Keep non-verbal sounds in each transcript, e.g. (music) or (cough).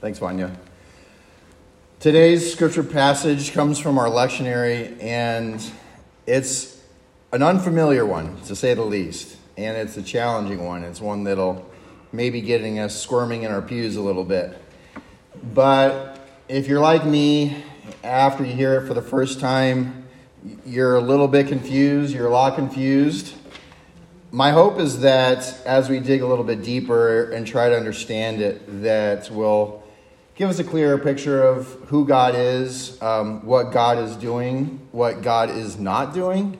Thanks, Vanya. Today's scripture passage comes from our lectionary, and it's an unfamiliar one, to say the least. And it's a challenging one. It's one that'll maybe getting us squirming in our pews a little bit. But if you're like me, after you hear it for the first time, you're a little bit confused, you're a lot confused. My hope is that as we dig a little bit deeper and try to understand it, that we'll give us a clearer picture of who God is, um, what God is doing, what God is not doing,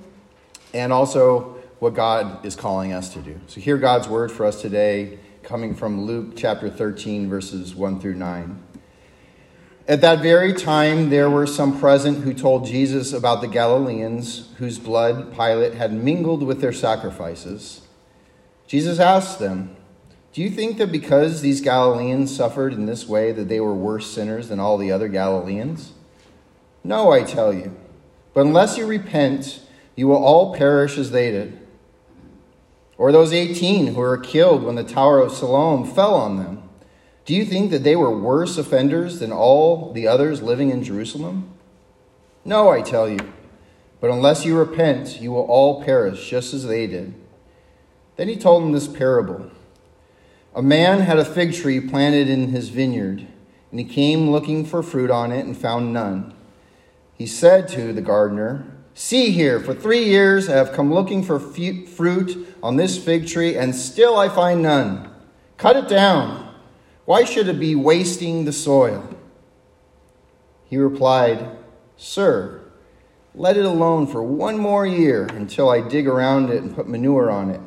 and also what God is calling us to do. So, hear God's word for us today, coming from Luke chapter 13, verses 1 through 9. At that very time, there were some present who told Jesus about the Galileans whose blood Pilate had mingled with their sacrifices. Jesus asked them, do you think that because these Galileans suffered in this way that they were worse sinners than all the other Galileans? No, I tell you. But unless you repent, you will all perish as they did. Or those 18 who were killed when the Tower of Siloam fell on them. Do you think that they were worse offenders than all the others living in Jerusalem? No, I tell you. But unless you repent, you will all perish just as they did. Then he told them this parable. A man had a fig tree planted in his vineyard, and he came looking for fruit on it and found none. He said to the gardener, See here, for three years I have come looking for fruit on this fig tree, and still I find none. Cut it down. Why should it be wasting the soil? He replied, Sir, let it alone for one more year until I dig around it and put manure on it.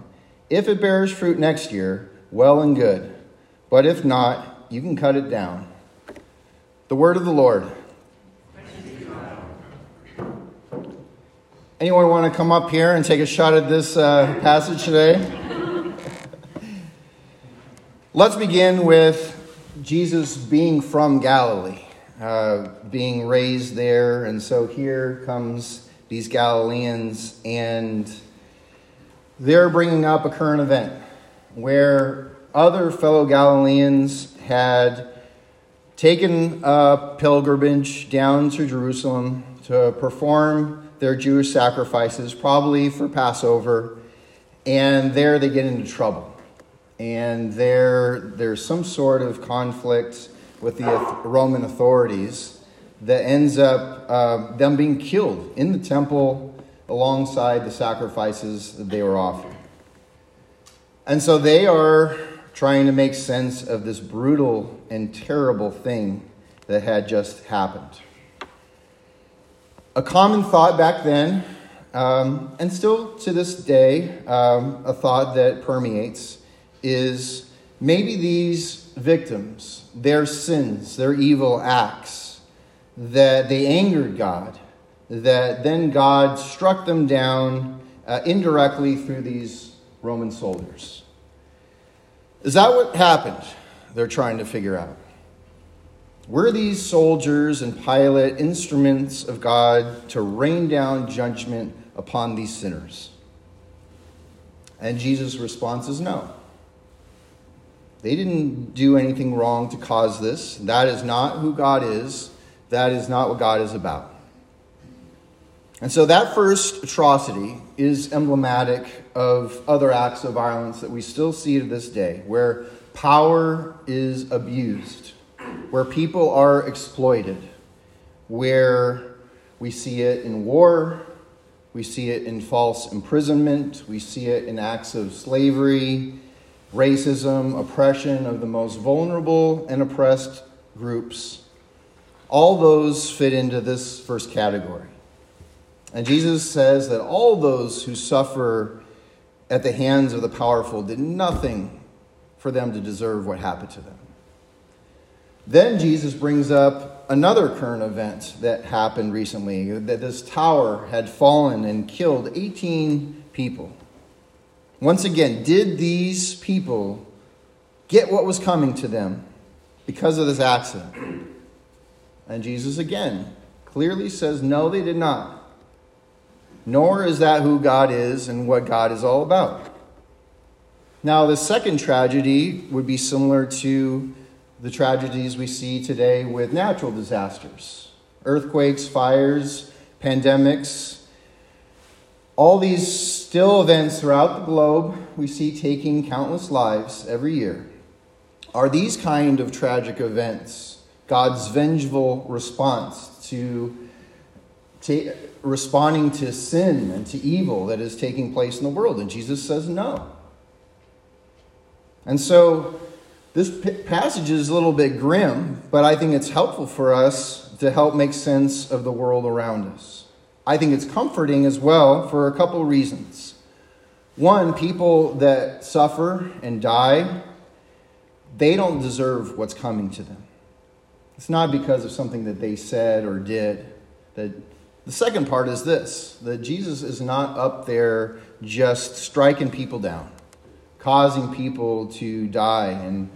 If it bears fruit next year, well and good. But if not, you can cut it down. The word of the Lord. Anyone want to come up here and take a shot at this uh, passage today? (laughs) Let's begin with Jesus being from Galilee, uh, being raised there. And so here comes these Galileans, and they're bringing up a current event where other fellow Galileans had taken a pilgrimage down to Jerusalem to perform their Jewish sacrifices, probably for Passover, and there they get into trouble. And there, there's some sort of conflict with the Roman authorities that ends up uh, them being killed in the temple alongside the sacrifices that they were offering. And so they are trying to make sense of this brutal and terrible thing that had just happened. A common thought back then, um, and still to this day, um, a thought that permeates, is maybe these victims, their sins, their evil acts, that they angered God, that then God struck them down uh, indirectly through these Roman soldiers. Is that what happened? They're trying to figure out. Were these soldiers and Pilate instruments of God to rain down judgment upon these sinners? And Jesus' response is no. They didn't do anything wrong to cause this. That is not who God is. That is not what God is about. And so that first atrocity is emblematic of other acts of violence that we still see to this day, where power is abused, where people are exploited, where we see it in war, we see it in false imprisonment, we see it in acts of slavery, racism, oppression of the most vulnerable and oppressed groups. All those fit into this first category. And Jesus says that all those who suffer at the hands of the powerful did nothing for them to deserve what happened to them. Then Jesus brings up another current event that happened recently that this tower had fallen and killed 18 people. Once again, did these people get what was coming to them because of this accident? And Jesus again clearly says, no, they did not nor is that who God is and what God is all about. Now, the second tragedy would be similar to the tragedies we see today with natural disasters, earthquakes, fires, pandemics, all these still events throughout the globe we see taking countless lives every year. Are these kind of tragic events God's vengeful response to ta- responding to sin and to evil that is taking place in the world? And Jesus says no. And so this passage is a little bit grim, but I think it's helpful for us to help make sense of the world around us. I think it's comforting as well for a couple reasons. One, people that suffer and die, they don't deserve what's coming to them. It's not because of something that they said or did. That the second part is this that Jesus is not up there just striking people down causing people to die and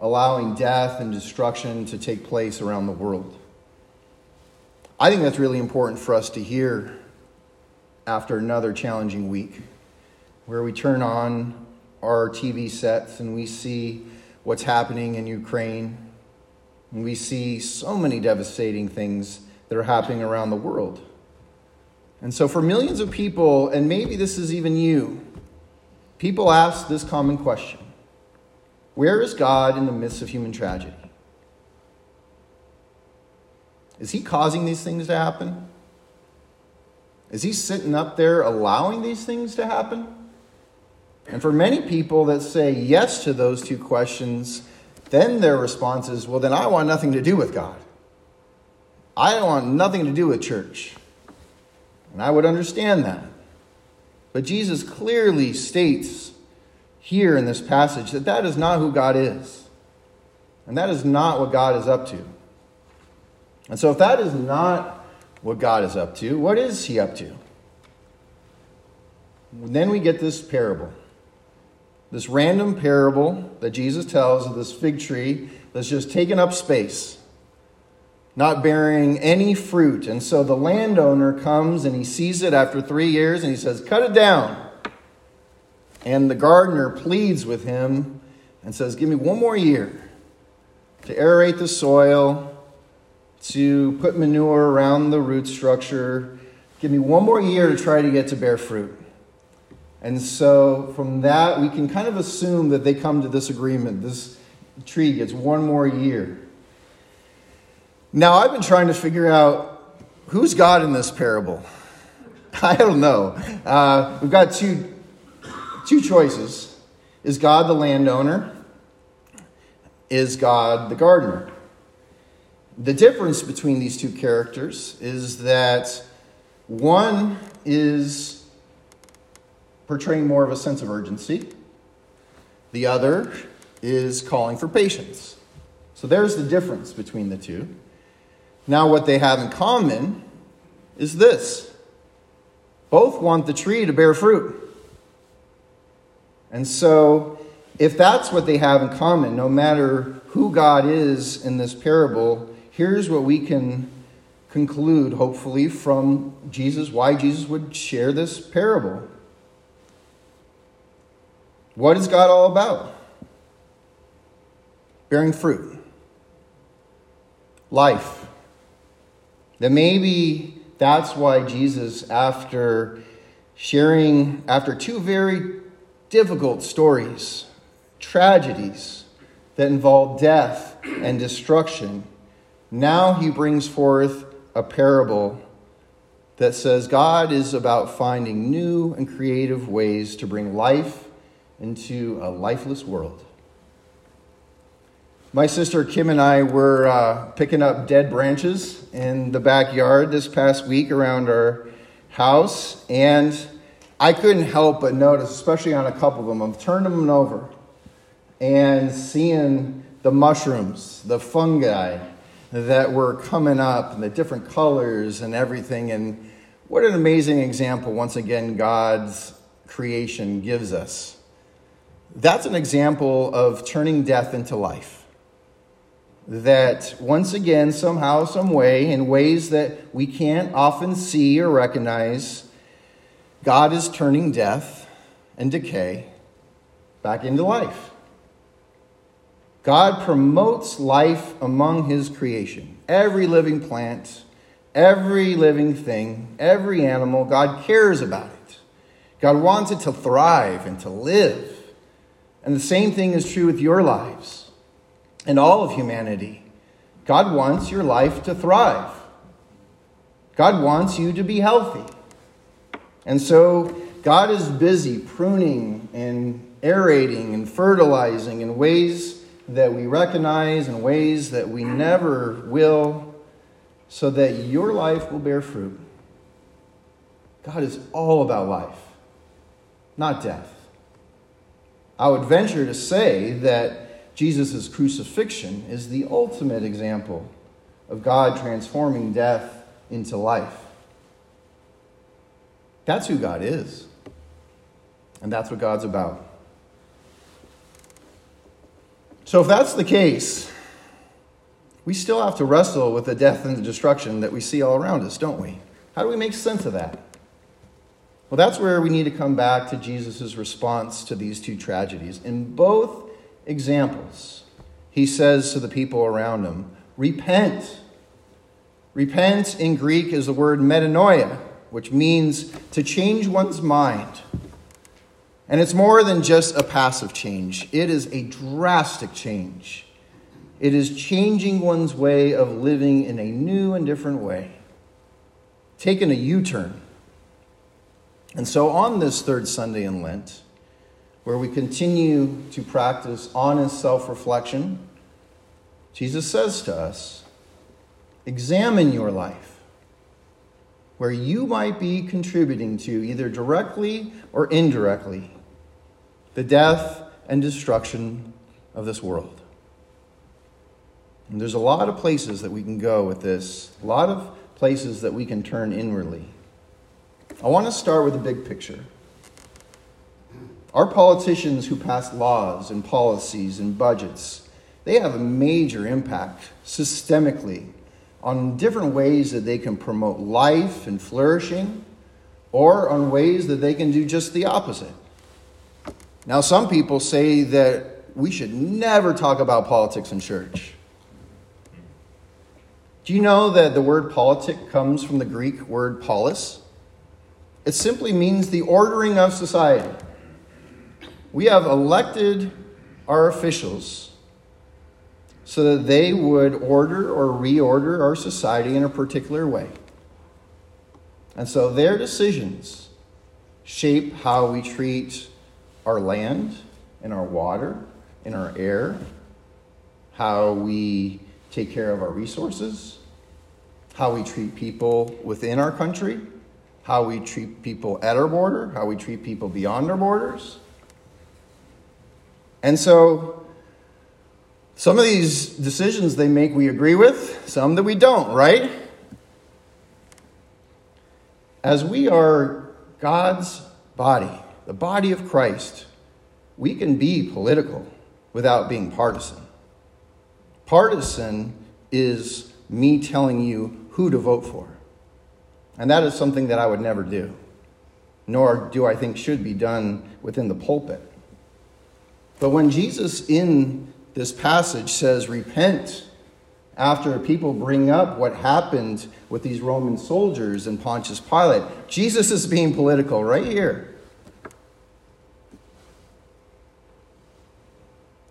allowing death and destruction to take place around the world. I think that's really important for us to hear after another challenging week where we turn on our TV sets and we see what's happening in Ukraine. And we see so many devastating things that are happening around the world. And so, for millions of people, and maybe this is even you, People ask this common question Where is God in the midst of human tragedy? Is he causing these things to happen? Is he sitting up there allowing these things to happen? And for many people that say yes to those two questions, then their response is, well, then I want nothing to do with God. I want nothing to do with church. And I would understand that. But Jesus clearly states here in this passage that that is not who God is. And that is not what God is up to. And so, if that is not what God is up to, what is he up to? Then we get this parable. This random parable that Jesus tells of this fig tree that's just taken up space not bearing any fruit. And so the landowner comes and he sees it after three years and he says, Cut it down. And the gardener pleads with him and says, Give me one more year to aerate the soil, to put manure around the root structure. Give me one more year to try to get to bear fruit. And so from that, we can kind of assume that they come to this agreement. This tree gets one more year. Now, I've been trying to figure out who's God in this parable. (laughs) I don't know. Uh, we've got two, two choices. Is God the landowner? Is God the gardener? The difference between these two characters is that one is portraying more of a sense of urgency, the other is calling for patience. So there's the difference between the two. Now, what they have in common is this both want the tree to bear fruit. And so, if that's what they have in common, no matter who God is in this parable, here's what we can conclude, hopefully, from Jesus, why Jesus would share this parable. What is God all about? Bearing fruit, life, that maybe that's why Jesus, after sharing, after two very difficult stories, tragedies that involve death and destruction, now he brings forth a parable that says God is about finding new and creative ways to bring life into a lifeless world. My sister Kim and I were uh, picking up dead branches in the backyard this past week around our house, and I couldn't help but notice, especially on a couple of them, I'm turning them over and seeing the mushrooms, the fungi that were coming up, and the different colors and everything. And what an amazing example, once again, God's creation gives us. That's an example of turning death into life that once again, somehow, some way, in ways that we can't often see or recognize, God is turning death and decay back into life. God promotes life among his creation. Every living plant, every living thing, every animal, God cares about it. God wants it to thrive and to live. And the same thing is true with your lives and all of humanity. God wants your life to thrive. God wants you to be healthy. And so God is busy pruning and aerating and fertilizing in ways that we recognize and ways that we never will, so that your life will bear fruit. God is all about life, not death. I would venture to say that Jesus' crucifixion is the ultimate example of God transforming death into life. That's who God is. And that's what God's about. So, if that's the case, we still have to wrestle with the death and the destruction that we see all around us, don't we? How do we make sense of that? Well, that's where we need to come back to Jesus' response to these two tragedies. In both examples, he says to the people around him, Repent. Repent in Greek is the word metanoia, which means to change one's mind. And it's more than just a passive change, it is a drastic change. It is changing one's way of living in a new and different way, taking a U turn. And so, on this third Sunday in Lent, where we continue to practice honest self reflection, Jesus says to us, Examine your life, where you might be contributing to, either directly or indirectly, the death and destruction of this world. And there's a lot of places that we can go with this, a lot of places that we can turn inwardly. I want to start with the big picture. Our politicians who pass laws and policies and budgets, they have a major impact systemically on different ways that they can promote life and flourishing, or on ways that they can do just the opposite. Now, some people say that we should never talk about politics in church. Do you know that the word politic comes from the Greek word polis? It simply means the ordering of society. We have elected our officials so that they would order or reorder our society in a particular way. And so their decisions shape how we treat our land and our water and our air, how we take care of our resources, how we treat people within our country, how we treat people at our border, how we treat people beyond our borders. And so, some of these decisions they make we agree with, some that we don't, right? As we are God's body, the body of Christ, we can be political without being partisan. Partisan is me telling you who to vote for. And that is something that I would never do, nor do I think should be done within the pulpit. But when Jesus in this passage says, Repent, after people bring up what happened with these Roman soldiers and Pontius Pilate, Jesus is being political right here.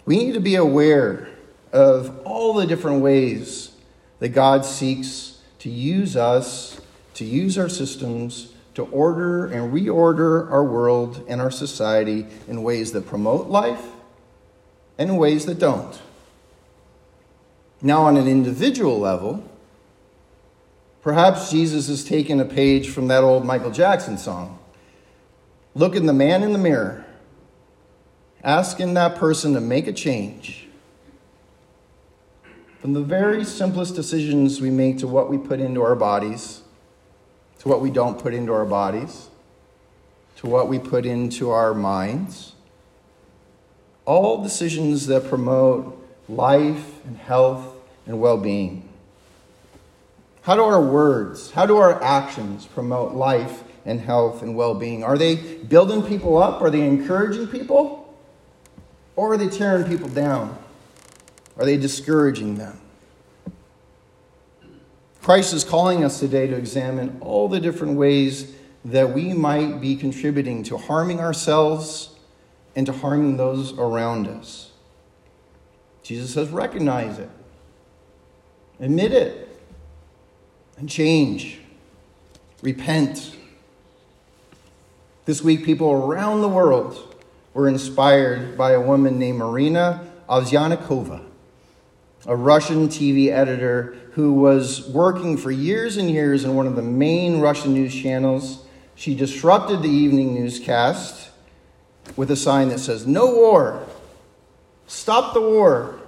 We need to be aware of all the different ways that God seeks to use us, to use our systems, to order and reorder our world and our society in ways that promote life and in ways that don't. Now, on an individual level, perhaps Jesus has taken a page from that old Michael Jackson song. Looking the man in the mirror asking that person to make a change. From the very simplest decisions we make to what we put into our bodies, to what we don't put into our bodies, to what we put into our minds, all decisions that promote life and health and well being. How do our words, how do our actions promote life and health and well being? Are they building people up? Are they encouraging people? Or are they tearing people down? Are they discouraging them? Christ is calling us today to examine all the different ways that we might be contributing to harming ourselves and to harming those around us. Jesus says, recognize it, admit it, and change. Repent. This week, people around the world were inspired by a woman named Marina Ovsyannikova, a Russian TV editor who was working for years and years in one of the main Russian news channels. She disrupted the evening newscast with a sign that says, No war. Stop the war.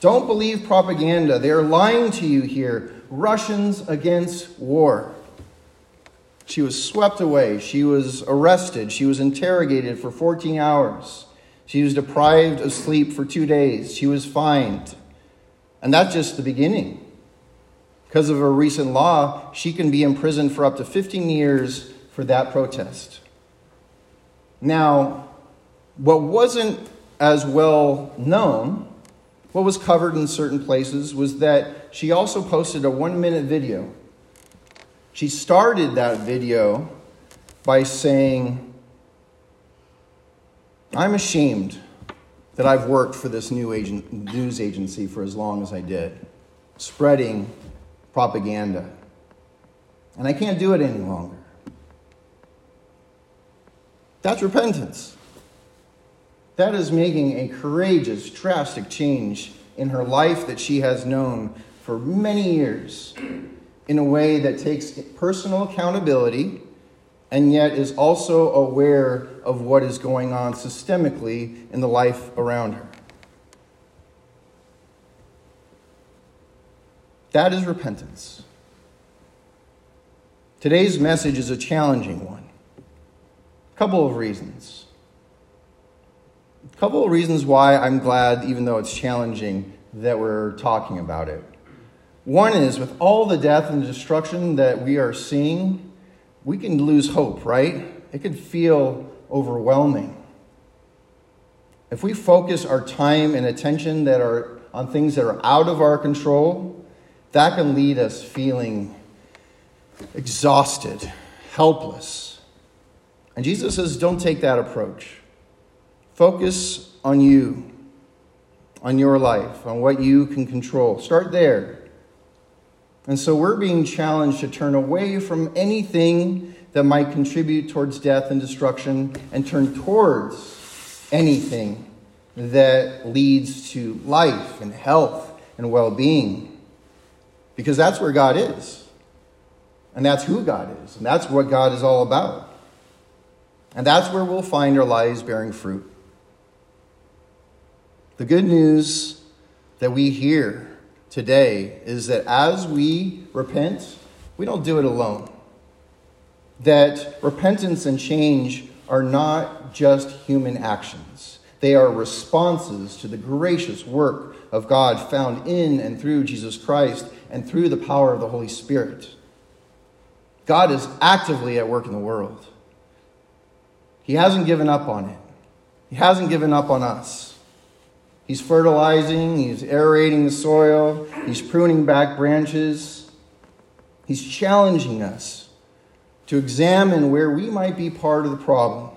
Don't believe propaganda. They are lying to you here. Russians against war. She was swept away. She was arrested. She was interrogated for 14 hours. She was deprived of sleep for two days. She was fined. And that's just the beginning. Because of a recent law, she can be imprisoned for up to 15 years for that protest. Now, what wasn't as well known, what was covered in certain places, was that she also posted a one minute video. She started that video by saying, I'm ashamed that I've worked for this new agent, news agency for as long as I did, spreading propaganda. And I can't do it any longer. That's repentance. That is making a courageous, drastic change in her life that she has known for many years in a way that takes personal accountability and yet is also aware of what is going on systemically in the life around her. That is repentance. Today's message is a challenging one. A couple of reasons. A couple of reasons why I'm glad, even though it's challenging, that we're talking about it. One is with all the death and destruction that we are seeing, we can lose hope, right? It could feel overwhelming. If we focus our time and attention that are on things that are out of our control, that can lead us feeling exhausted, helpless. And Jesus says, don't take that approach. Focus on you, on your life, on what you can control. Start there. And so we're being challenged to turn away from anything that might contribute towards death and destruction and turn towards anything that leads to life and health and well being. Because that's where God is. And that's who God is. And that's what God is all about. And that's where we'll find our lives bearing fruit. The good news that we hear today is that as we repent, we don't do it alone. That repentance and change are not just human actions, they are responses to the gracious work of God found in and through Jesus Christ and through the power of the Holy Spirit. God is actively at work in the world. He hasn't given up on it, He hasn't given up on us. He's fertilizing, He's aerating the soil, He's pruning back branches, He's challenging us to examine where we might be part of the problem.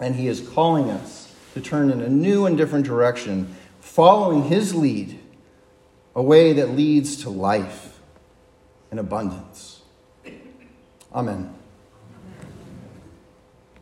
And He is calling us to turn in a new and different direction, following His lead a way that leads to life and abundance. Amen.